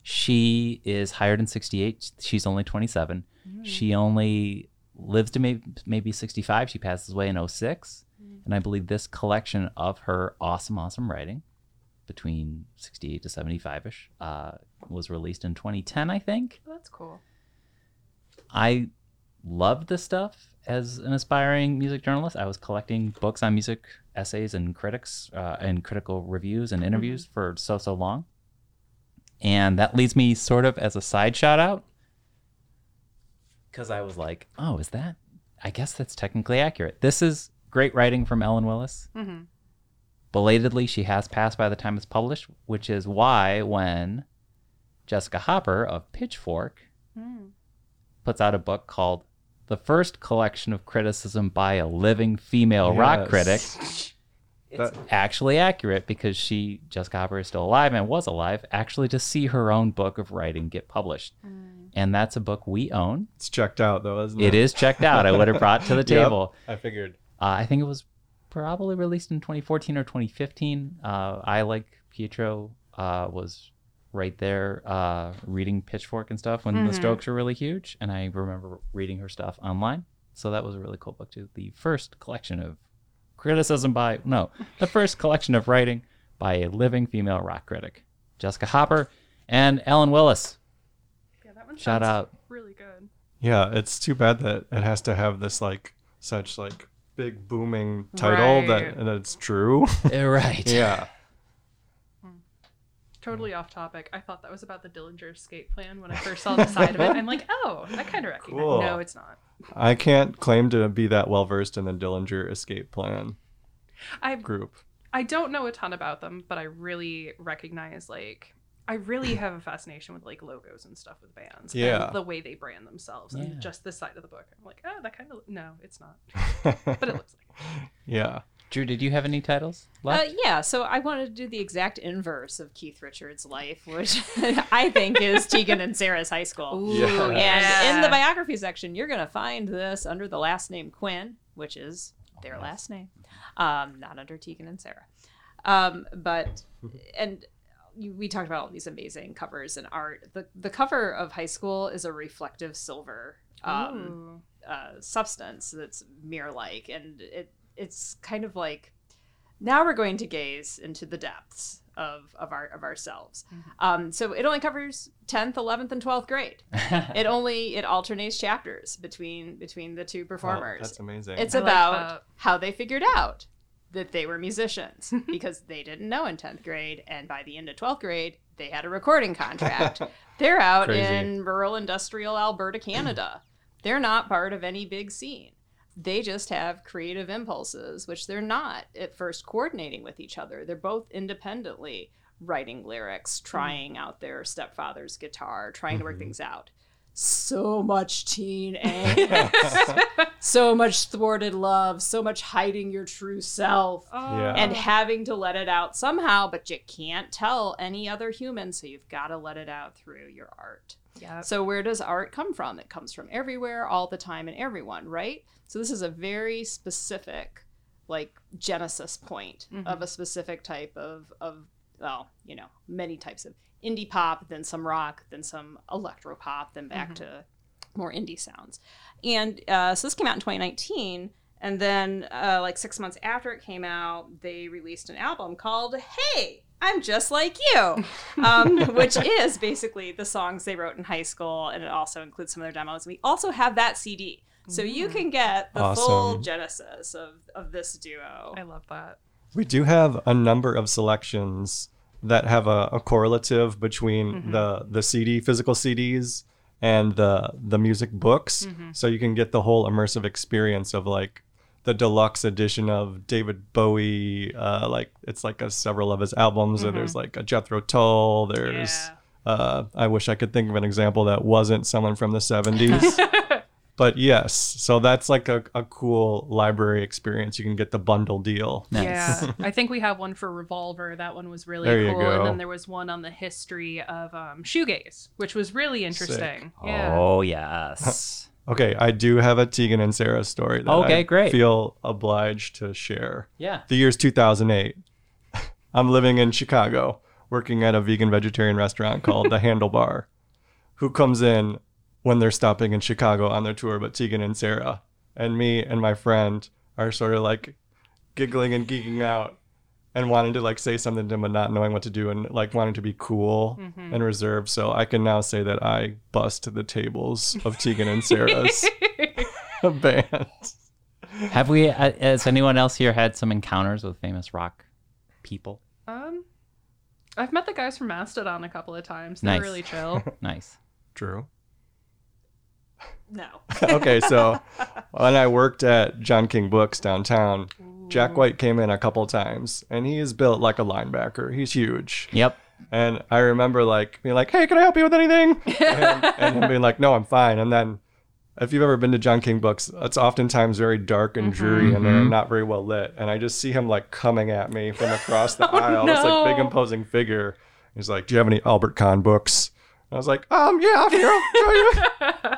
She is hired in 68. She's only 27. She only lives to maybe, maybe 65. She passes away in 06. And I believe this collection of her awesome, awesome writing between 68 to 75 ish uh, was released in 2010, I think. That's cool. I loved this stuff as an aspiring music journalist. I was collecting books on music essays and critics uh, and critical reviews and interviews for so so long. And that leads me sort of as a side shout out because I was like, oh, is that? I guess that's technically accurate. This is great writing from Ellen Willis. hmm Belatedly, she has passed by the time it's published, which is why when Jessica Hopper of Pitchfork Mm. puts out a book called The First Collection of Criticism by a Living Female Rock Critic. [laughs] It's That- actually accurate because she, Jessica Hopper, is still alive and was alive, actually to see her own book of writing get published. Mm. And that's a book we own. It's checked out though, isn't it? It is checked out. I would have brought to the [laughs] Yep, table. I figured. Uh, I think it was probably released in 2014 or 2015. Uh, I, like Pietro, uh, was right there uh, reading Pitchfork and stuff when the Mhm. Strokes were really huge. And I remember reading her stuff online. So that was a really cool book, too. The first collection of criticism by, no, the first collection of writing by a living female rock critic, Jessica Hopper and Ellen Willis. Yeah, that one Shout out. really good. Yeah, it's too bad that it has to have this like such like big booming title Right. that and it's true. [laughs] right. yeah. Totally off topic. I thought that was about the Dillinger escape plan when I first saw the side of it. I'm like, oh, I kind of recognize. Cool. No, it's not. I can't claim to be that well versed in the Dillinger escape plan I group. I don't know a ton about them, but I really recognize like I really have a fascination with like logos and stuff with bands. Yeah. And the way they brand themselves Yeah. and just this side of the book. I'm like, oh, that kind of no, it's not, [laughs] but it looks like. yeah. Drew, did you have any titles left? Uh, yeah, so I wanted to do the exact inverse of Keith Richards' life, which [laughs] I think is Tegan and Sara's high school. Yeah. And in the biography section, you're going to find this under the last name Quinn, which is their last name, um, not under Tegan and Sara. Um, but, [laughs] and we talked about all these amazing covers and art. The, the cover of high school is a reflective silver um, uh, substance that's mirror like. And it it's kind of like now we're going to gaze into the depths of, of our of ourselves. Um, so it only covers 10th, 11th, and 12th grade. [laughs] it only it alternates chapters between between the two performers. that's amazing. it's I about that. how they figured out that they were musicians [laughs] because they didn't know in 10th grade and by the end of 12th grade they had a recording contract. [laughs] They're out Crazy. in rural industrial Alberta, Canada. They're not part of any big scene. They just have creative impulses, which they're not at first coordinating with each other. They're both independently writing lyrics, trying out their stepfather's guitar, trying to work Mhm. things out. So much teen [laughs] angst, so much thwarted love, so much hiding your true self Oh. Yeah. and having to let it out somehow, but you can't tell any other human, so you've got to let it out through your art. Yeah. So, where does art come from? It comes from everywhere, all the time, and everyone, right? So, this is a very specific, like, genesis point of a specific type of, of, well, you know, many types of indie pop, then some rock, then some electro pop, then back to more indie sounds. And uh, so, this came out in 2019. And then, uh, like six months after it came out, they released an album called Hey, I'm Just Like You, um, [laughs] which is basically the songs they wrote in high school. And it also includes some of their demos. We also have that CD. So you mm. can get the full genesis of, of this duo. I love that. We do have a number of selections that have a, a correlative between mm-hmm. the the CD physical CDs and the the music books, mm-hmm. so you can get the whole immersive experience of like the deluxe edition of David Bowie. Uh, like it's like a, several of his albums. So there's like a Jethro Tull. There's Yeah. uh, I wish I could think of an example that wasn't someone from the 70s. [laughs] but yes, so that's like a, a cool library experience. You can get the bundle deal. Nice. Yeah, [laughs] I think we have one for Revolver. That one was really There you cool. go. And then there was one on the history of um, shoegaze, which was really interesting. Yeah. Oh yes. Okay, I do have a Tegan and Sara story that Okay, I great. feel obliged to share. yeah. The year's 2008. [laughs] I'm living in Chicago, working at a vegan vegetarian restaurant called The [laughs] Handlebar. Who comes in when they're stopping in Chicago on their tour but Tegan and Sara? And me and my friend are sort of like giggling and geeking out and wanting to like say something to them but not knowing what to do and like wanting to be cool Mm-hmm. and reserved. So I can now say that I bust the tables of Tegan and Sara's [laughs] [laughs] band. Have we? Uh, has anyone else here had some encounters with famous rock people? Um, I've met the guys from Mastodon a couple of times. They're Nice. really chill. [laughs] Nice. True. No. okay, so when I worked at John King Books downtown, Jack White came in a couple times, and he is built like a linebacker. He's huge, Yep. and I remember like being like, "Hey, can I help you with anything?" [laughs] and, and him being like, "No, I'm fine." And then, if you've ever been to John King Books, it's oftentimes very dark and dreary, and they're not very well lit. And I just see him like coming at me from across the [laughs] aisle, It's like big imposing figure. He's like, "Do you have any Albert Kahn books?" And I was like, "Um, yeah, here, I'll show you."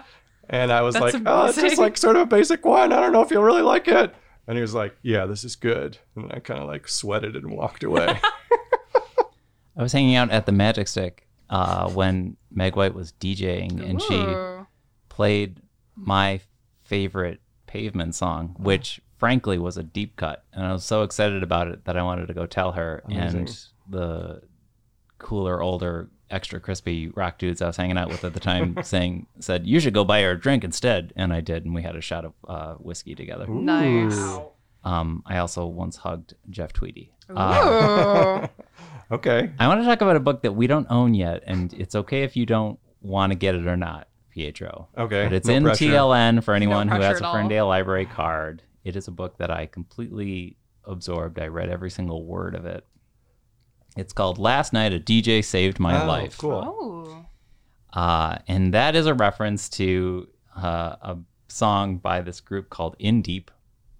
[laughs] And I was That's like, oh, it's just like sort of a basic one. I don't know if you'll really like it. And he was like, yeah, this is good. And I kind of like sweated and walked away. [laughs] I was hanging out at the Magic Stick uh, when Meg White was DJing, and she played my favorite Pavement song, which frankly was a deep cut, and I was so excited about it that I wanted to go tell her. Amazing. And the cooler, older, extra crispy rock dudes I was hanging out with at the time [laughs] saying said you should go buy her a drink instead, and I did, and we had a shot of uh, whiskey together. Nice. Um, I also once hugged Jeff Tweedy. Uh, [laughs] Okay. I want to talk about a book that we don't own yet, and it's okay if you don't want to get it or not, Pietro. Okay. But it's No in pressure. TLN for anyone who has a. Ferndale Library card. It is a book that I completely absorbed. I read every single word of it. It's called Last Night a DJ Saved My Oh, Life. Cool. Oh. Uh, and that is a reference to uh, a song by this group called Indeep.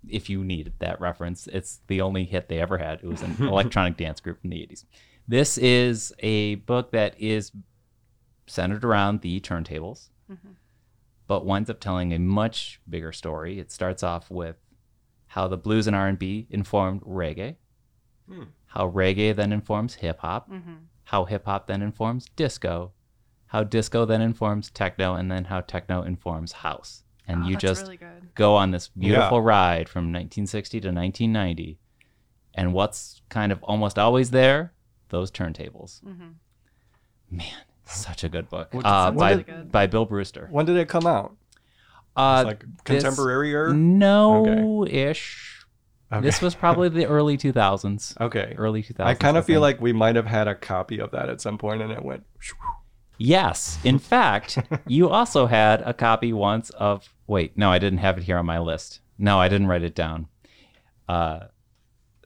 If you needed that reference, it's the only hit they ever had. It was an [laughs] electronic dance group from the 80s. This is a book that is centered around the turntables, but winds up telling a much bigger story. It starts off with how the blues and R&B informed reggae, Hmm. How reggae then informs hip hop, Mm-hmm. how hip hop then informs disco, how disco then informs techno, and then how techno informs house. And Oh, you just really go on this beautiful Yeah. ride from 1960 to 1990. And what's kind of almost always there? Those turntables. Mhm. Man, such a good book. What- Uh, by, really good. by Bill Brewster. When did it come out? Uh, like contemporary or? No ish. Okay. This was probably the early 2000s. [laughs] Okay. Early 2000s. I kind of feel like we might have had a copy of that at some point and it went. Yes. In fact, [laughs] you also had a copy once of. Wait, no, I didn't have it here on my list. No, I didn't write it down. Uh,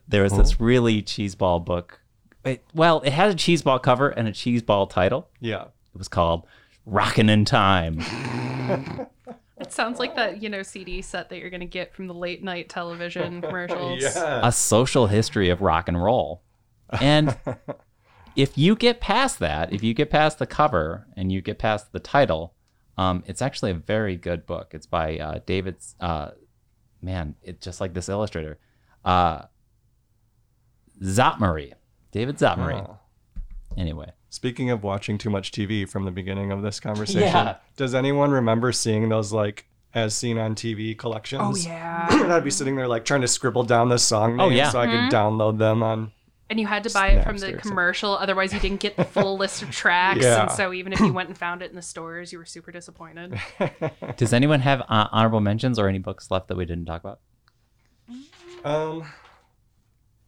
there was this really cheeseball book It, well, it had a cheeseball cover and a cheeseball title. Yeah. It was called "Rockin' in Time." [laughs] It sounds like that, you know, CD set that you're going to get from the late night television [laughs] commercials. Yeah. a social history of rock and roll. And [laughs] if you get past that, if you get past the cover and you get past the title, um, it's actually a very good book. It's by uh, David, uh, man, it's just like this illustrator, uh, Szatmary, David Szatmary. Oh. Anyway, Speaking of watching too much TV from the beginning of this [laughs] conversation, Yeah. does anyone remember seeing those like as seen on TV collections? Oh, yeah. [clears throat] and I'd be sitting there like trying to scribble down the song Oh, names yeah. so I could download them on. And you had to buy it from the Napster or commercial, otherwise you didn't get the full list of [laughs] tracks. Yeah. And so even if you went and found it in the stores, you were super disappointed. [laughs] does anyone have uh, honorable mentions or any books left that we didn't talk about? Um,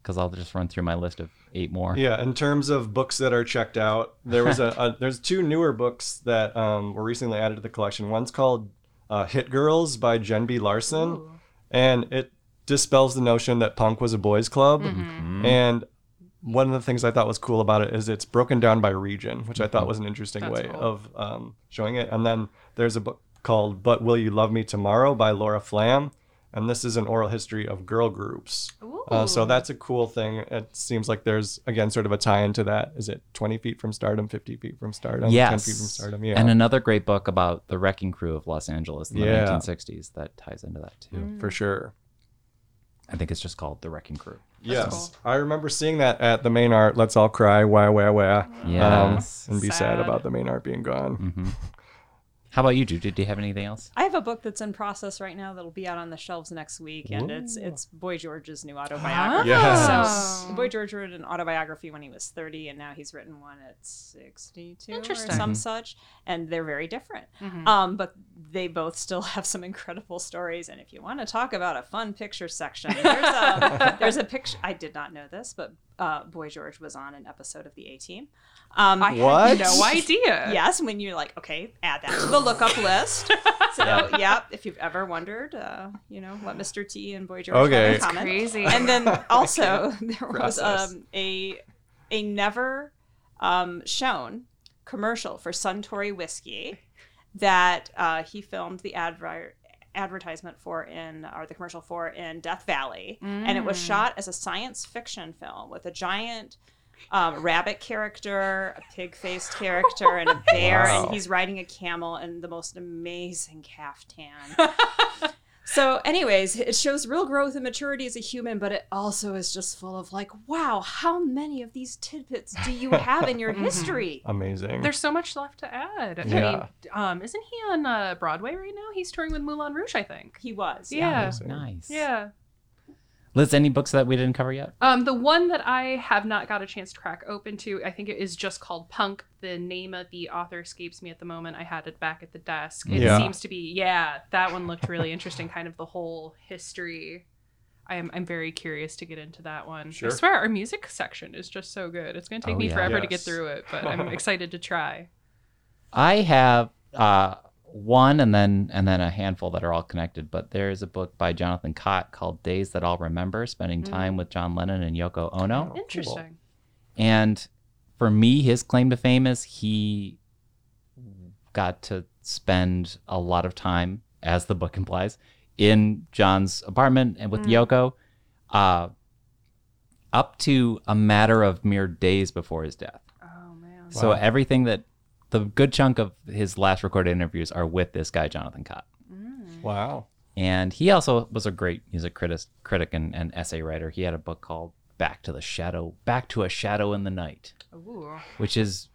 Because I'll just run through my list of eight more. yeah, in terms of books that are checked out, there was a, a [laughs] there's two newer books that um, were recently added to the collection. One's called uh, Hit Girls by Jen B. Larson, and it dispels the notion that punk was a boys' club. And one of the things I thought was cool about it is it's broken down by region, which I thought was an interesting That's way cool. of um, showing it. And then there's a book called "But Will You Love Me Tomorrow" by Laura Flam, and this is an oral history of girl groups. Uh, so that's a cool thing. It seems like there's again sort of a tie into that. Is it 20 feet from stardom, 50 feet from stardom, 10 feet from stardom? Yeah, And another great book about the wrecking crew of Los Angeles in the Yeah. 1960s that ties into that too. for sure. I think it's just called The Wrecking Crew. yes, I remember seeing that at the main art. Let's all cry, wah wah wah, Yes. um, and be sad. Sad. about the main art being gone. hmm [laughs] How about you, Jude? Did you have anything else? I have a book that's in process right now that'll be out on the shelves next week, and it's it's Boy George's new autobiography. Yes. So Boy George wrote an autobiography when he was 30, and now he's written one at 62 or Interesting. some such, and they're very different. Mhm. Um, but they both still [laughs] have some incredible stories. And if you want to talk about a fun picture section, there's a, [laughs] there's a picture. I did not know this, but uh, Boy George was on an episode of The A Team. Um, I What? had no idea. [laughs] Yes, when you're like, okay, add that to the lookup [laughs] list. So, Yeah. yeah, if you've ever wondered, uh, you know, what Mr. T and Boy George Okay. have in That's common. crazy. And then [laughs] also there was um, a a never um, shown commercial for Suntory whiskey that uh, he filmed the adver- advertisement for in or the commercial for in Death Valley, and it was Mm. shot as a science fiction film with a giant um, rabbit character, a pig-faced character, and a bear, Wow. and he's riding a camel in the most amazing caftan. [laughs] So, anyways, it shows real growth and maturity as a human, but it also is just full of like, wow, how many of these tidbits do you have in your [laughs] history? Amazing. There's so much left to add. I Yeah. mean, um, isn't he on uh, Broadway right now? He's touring with Moulin Rouge, I think. He was. Yeah. Amazing. Nice. Yeah. Liz, any books that we didn't cover yet? Um, the one that I have not got a chance to crack open to, I think it is just called Punk. The name of the author escapes me at the moment. I had it back at the desk. It Yeah. seems to be, yeah, that one looked really interesting. Kind of the whole history. I am, I'm very curious to get into that one. Sure. I swear our music section is just so good. It's going to take Oh, me yeah. forever to get through it, but I'm [laughs] excited to try. I have uh, one and then and then a handful that are all connected. But there is a book by Jonathan Cott called "Days That I'll Remember," spending time with John Lennon and Yoko Ono. Oh, cool. Interesting. And for me, his claim to fame is he got to spend a lot of time, as the book [laughs] implies, in John's apartment and with Mm. Yoko, uh, up to a matter of mere days before his death. Oh, man. So Wow. everything that the good chunk of his last recorded interviews are with this guy, Jonathan Cott. Mm. Wow. And he also was a great music critic, critic and, and essay writer. He had a book called Back to the Shadow, Back to a Shadow in the Night, Ooh. which is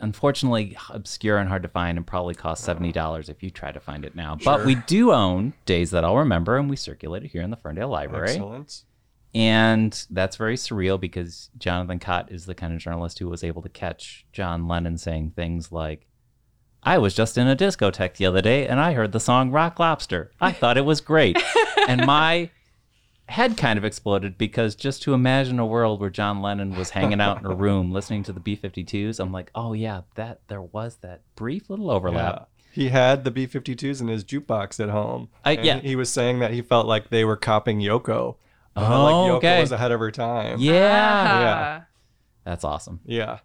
unfortunately obscure and hard to find and probably costs $70 if you try to find it now. But we do own Days That I'll Remember and we circulate it here in the Ferndale Library. Excellent. And that's very surreal because Jonathan Cott is the kind of journalist who was able to catch John Lennon saying things like, I was just in a discotheque the other day and I heard the song Rock Lobster. I [laughs] thought it was great. and my head kind of exploded because just to imagine a world where John Lennon was hanging out in a [laughs] room listening to the B 52s, I'm like, oh, yeah, that there was that brief little overlap. Yeah. He had the B 52s in his jukebox at home. I- and yeah. He was saying that he felt like they were copying Yoko. [laughs] Uh, Oh, like Yoko okay. was ahead of her time. Yeah. Ah. That's awesome. Yeah.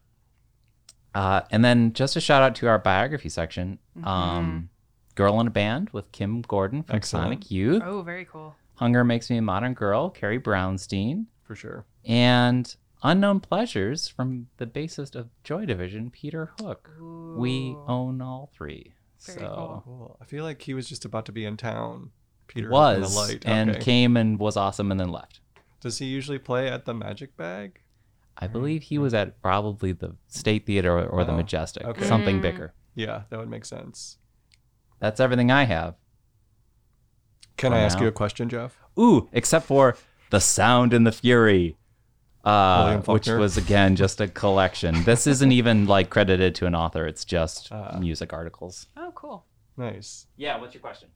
Uh, and then just a shout out to our biography section. Um, Girl in a Band with Kim Gordon from Excellent. Sonic Youth. Oh, very cool. Hunger Makes Me a Modern Girl, Carrie Brownstein. For sure. And Unknown Pleasures from the bassist of Joy Division, Peter Hook. We own all three. Very so cool. Cool. I feel like he was just about to be in town. Peter was the light. and Okay. came and was awesome and then left. Does he usually play at the Magic Bag? I believe he was at probably the State Theater or, or the Oh, Majestic, okay. something bigger. Yeah, that would make sense. That's everything I have. Can For I ask now. you a question, Jeff? Ooh, except for the sound and the fury, uh, which was again just a collection. This isn't even like credited to an author; it's just Ah. music articles. Oh, cool. Nice. Yeah, what's your question?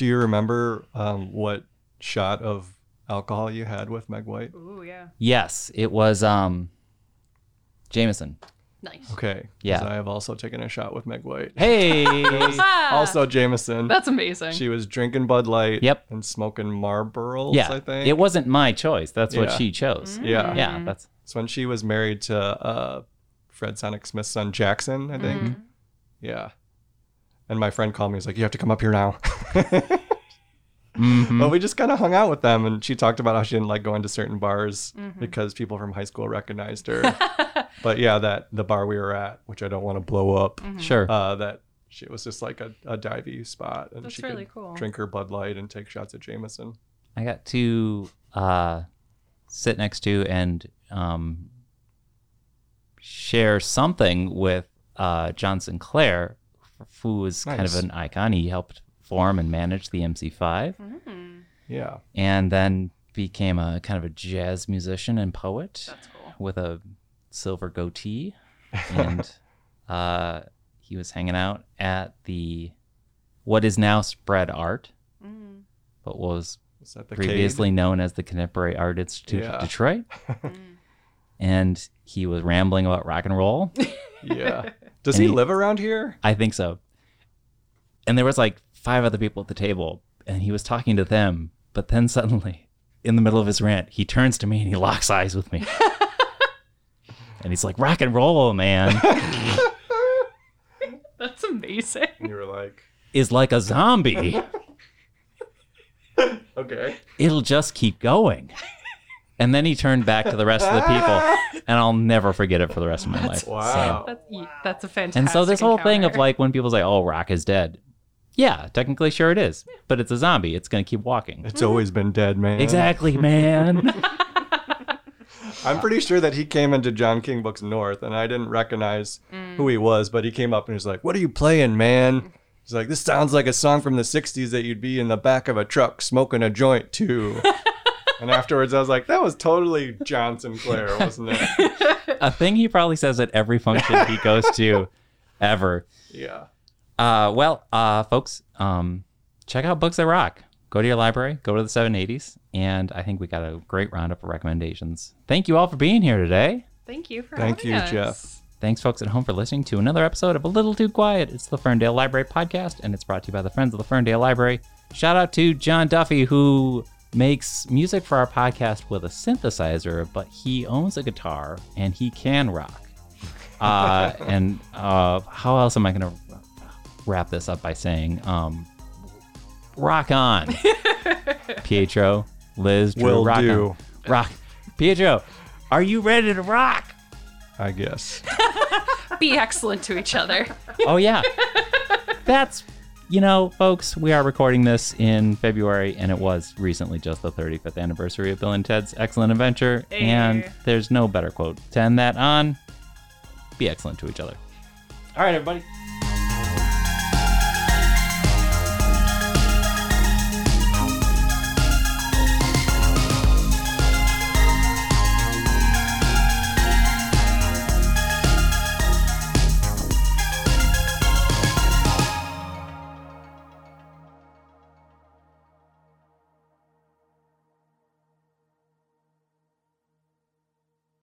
Do you remember um, what shot of alcohol you had with Meg White? Ooh, yeah. Yes, it was um, Jameson. Nice. Okay. Yeah. I have also taken a shot with Meg White. Hey, [laughs] Also Jameson. That's amazing. She was drinking Bud Light. Yep. And smoking Marlboros. yeah, I think. it wasn't my choice. That's what she chose. Yeah. Yeah, that's It's when she was married to uh, Fred Sonic Smith's son Jackson, I think. Mm-hmm. Yeah. And my friend called me. He's like, "You have to come up here now." Mhm. But we just kind of hung out with them, and she talked about how she didn't like going to certain bars Mm-hmm. because people from high school recognized her. [laughs] but yeah, that the bar we were at, which I don't want to blow up, Mm-hmm. sure. uh, that she was just like a, a divey spot, and That's she really could cool. drink her Bud Light and take shots at Jameson. I got to uh, sit next to and um, share something with uh, John Sinclair, who was kind of an icon. He helped form and manage the MC5, Mm, Yeah. and then became a kind of a jazz musician and poet that's cool. with a silver goatee. [laughs] And uh, he was hanging out at the what is now Spread Art, Mm, but was Was that the previously known as the Contemporary Art Institute Yeah. of Detroit. mm. and he was rambling about rock and roll. [laughs] Yeah. Does he he- live around here? I think so. And there was like five other people at the table, and he was talking to them. But then suddenly, in the middle of his rant, he turns to me and he locks eyes with me. [laughs] and he's like, "Rock and roll, man, [laughs] That's amazing. And you were like, is like a zombie. [laughs] okay. It'll just keep going." And then he turned back to the rest of the people, [laughs] and I'll never forget it for the rest of my life. So- Wow. That's, that's a fantastic. And so this whole thing of encounter. like when people say, "Oh, rock is dead," yeah, technically, sure it is, but it's a zombie. It's gonna keep walking. It's always been dead, man. Exactly, man. [laughs] [laughs] I'm pretty sure that he came into John King Books North, and I didn't recognize mm. who he was, but he came up and he's like, "What are you playing, man?" He's like, "This sounds like a song from the '60s that you'd be in the back of a truck smoking a joint to." And afterwards, I was like, "That was totally John Sinclair, wasn't it?" a thing he probably says at every function he goes to, ever. Yeah. Uh, well, uh, folks, um, check out Books That Rock. Go to your library. Go to the 780s, and I think we got a great roundup of recommendations. Thank you all for being here today. Thank you for Thank having you, us. Jeff. Thanks, folks at home, for listening to another episode of A Little Too Quiet. It's the Ferndale Library podcast, and it's brought to you by the Friends of the Ferndale Library. Shout out to John Duffy, who makes music for our podcast with a synthesizer, but he owns a guitar and he can rock. Uh, [laughs] and uh, how else am I going to wrap this up by saying, um, rock on, [laughs] Pietro, Liz, Drew, Will rock do. on. Rock. Pietro, are you ready to rock? I guess. [laughs] Be excellent to each other. Oh yeah. That's you know, folks, we are recording this in February and it was recently just the 35th anniversary of Bill and Ted's Excellent Adventure and there's no better quote to end that on. Be excellent to each other. All right, everybody.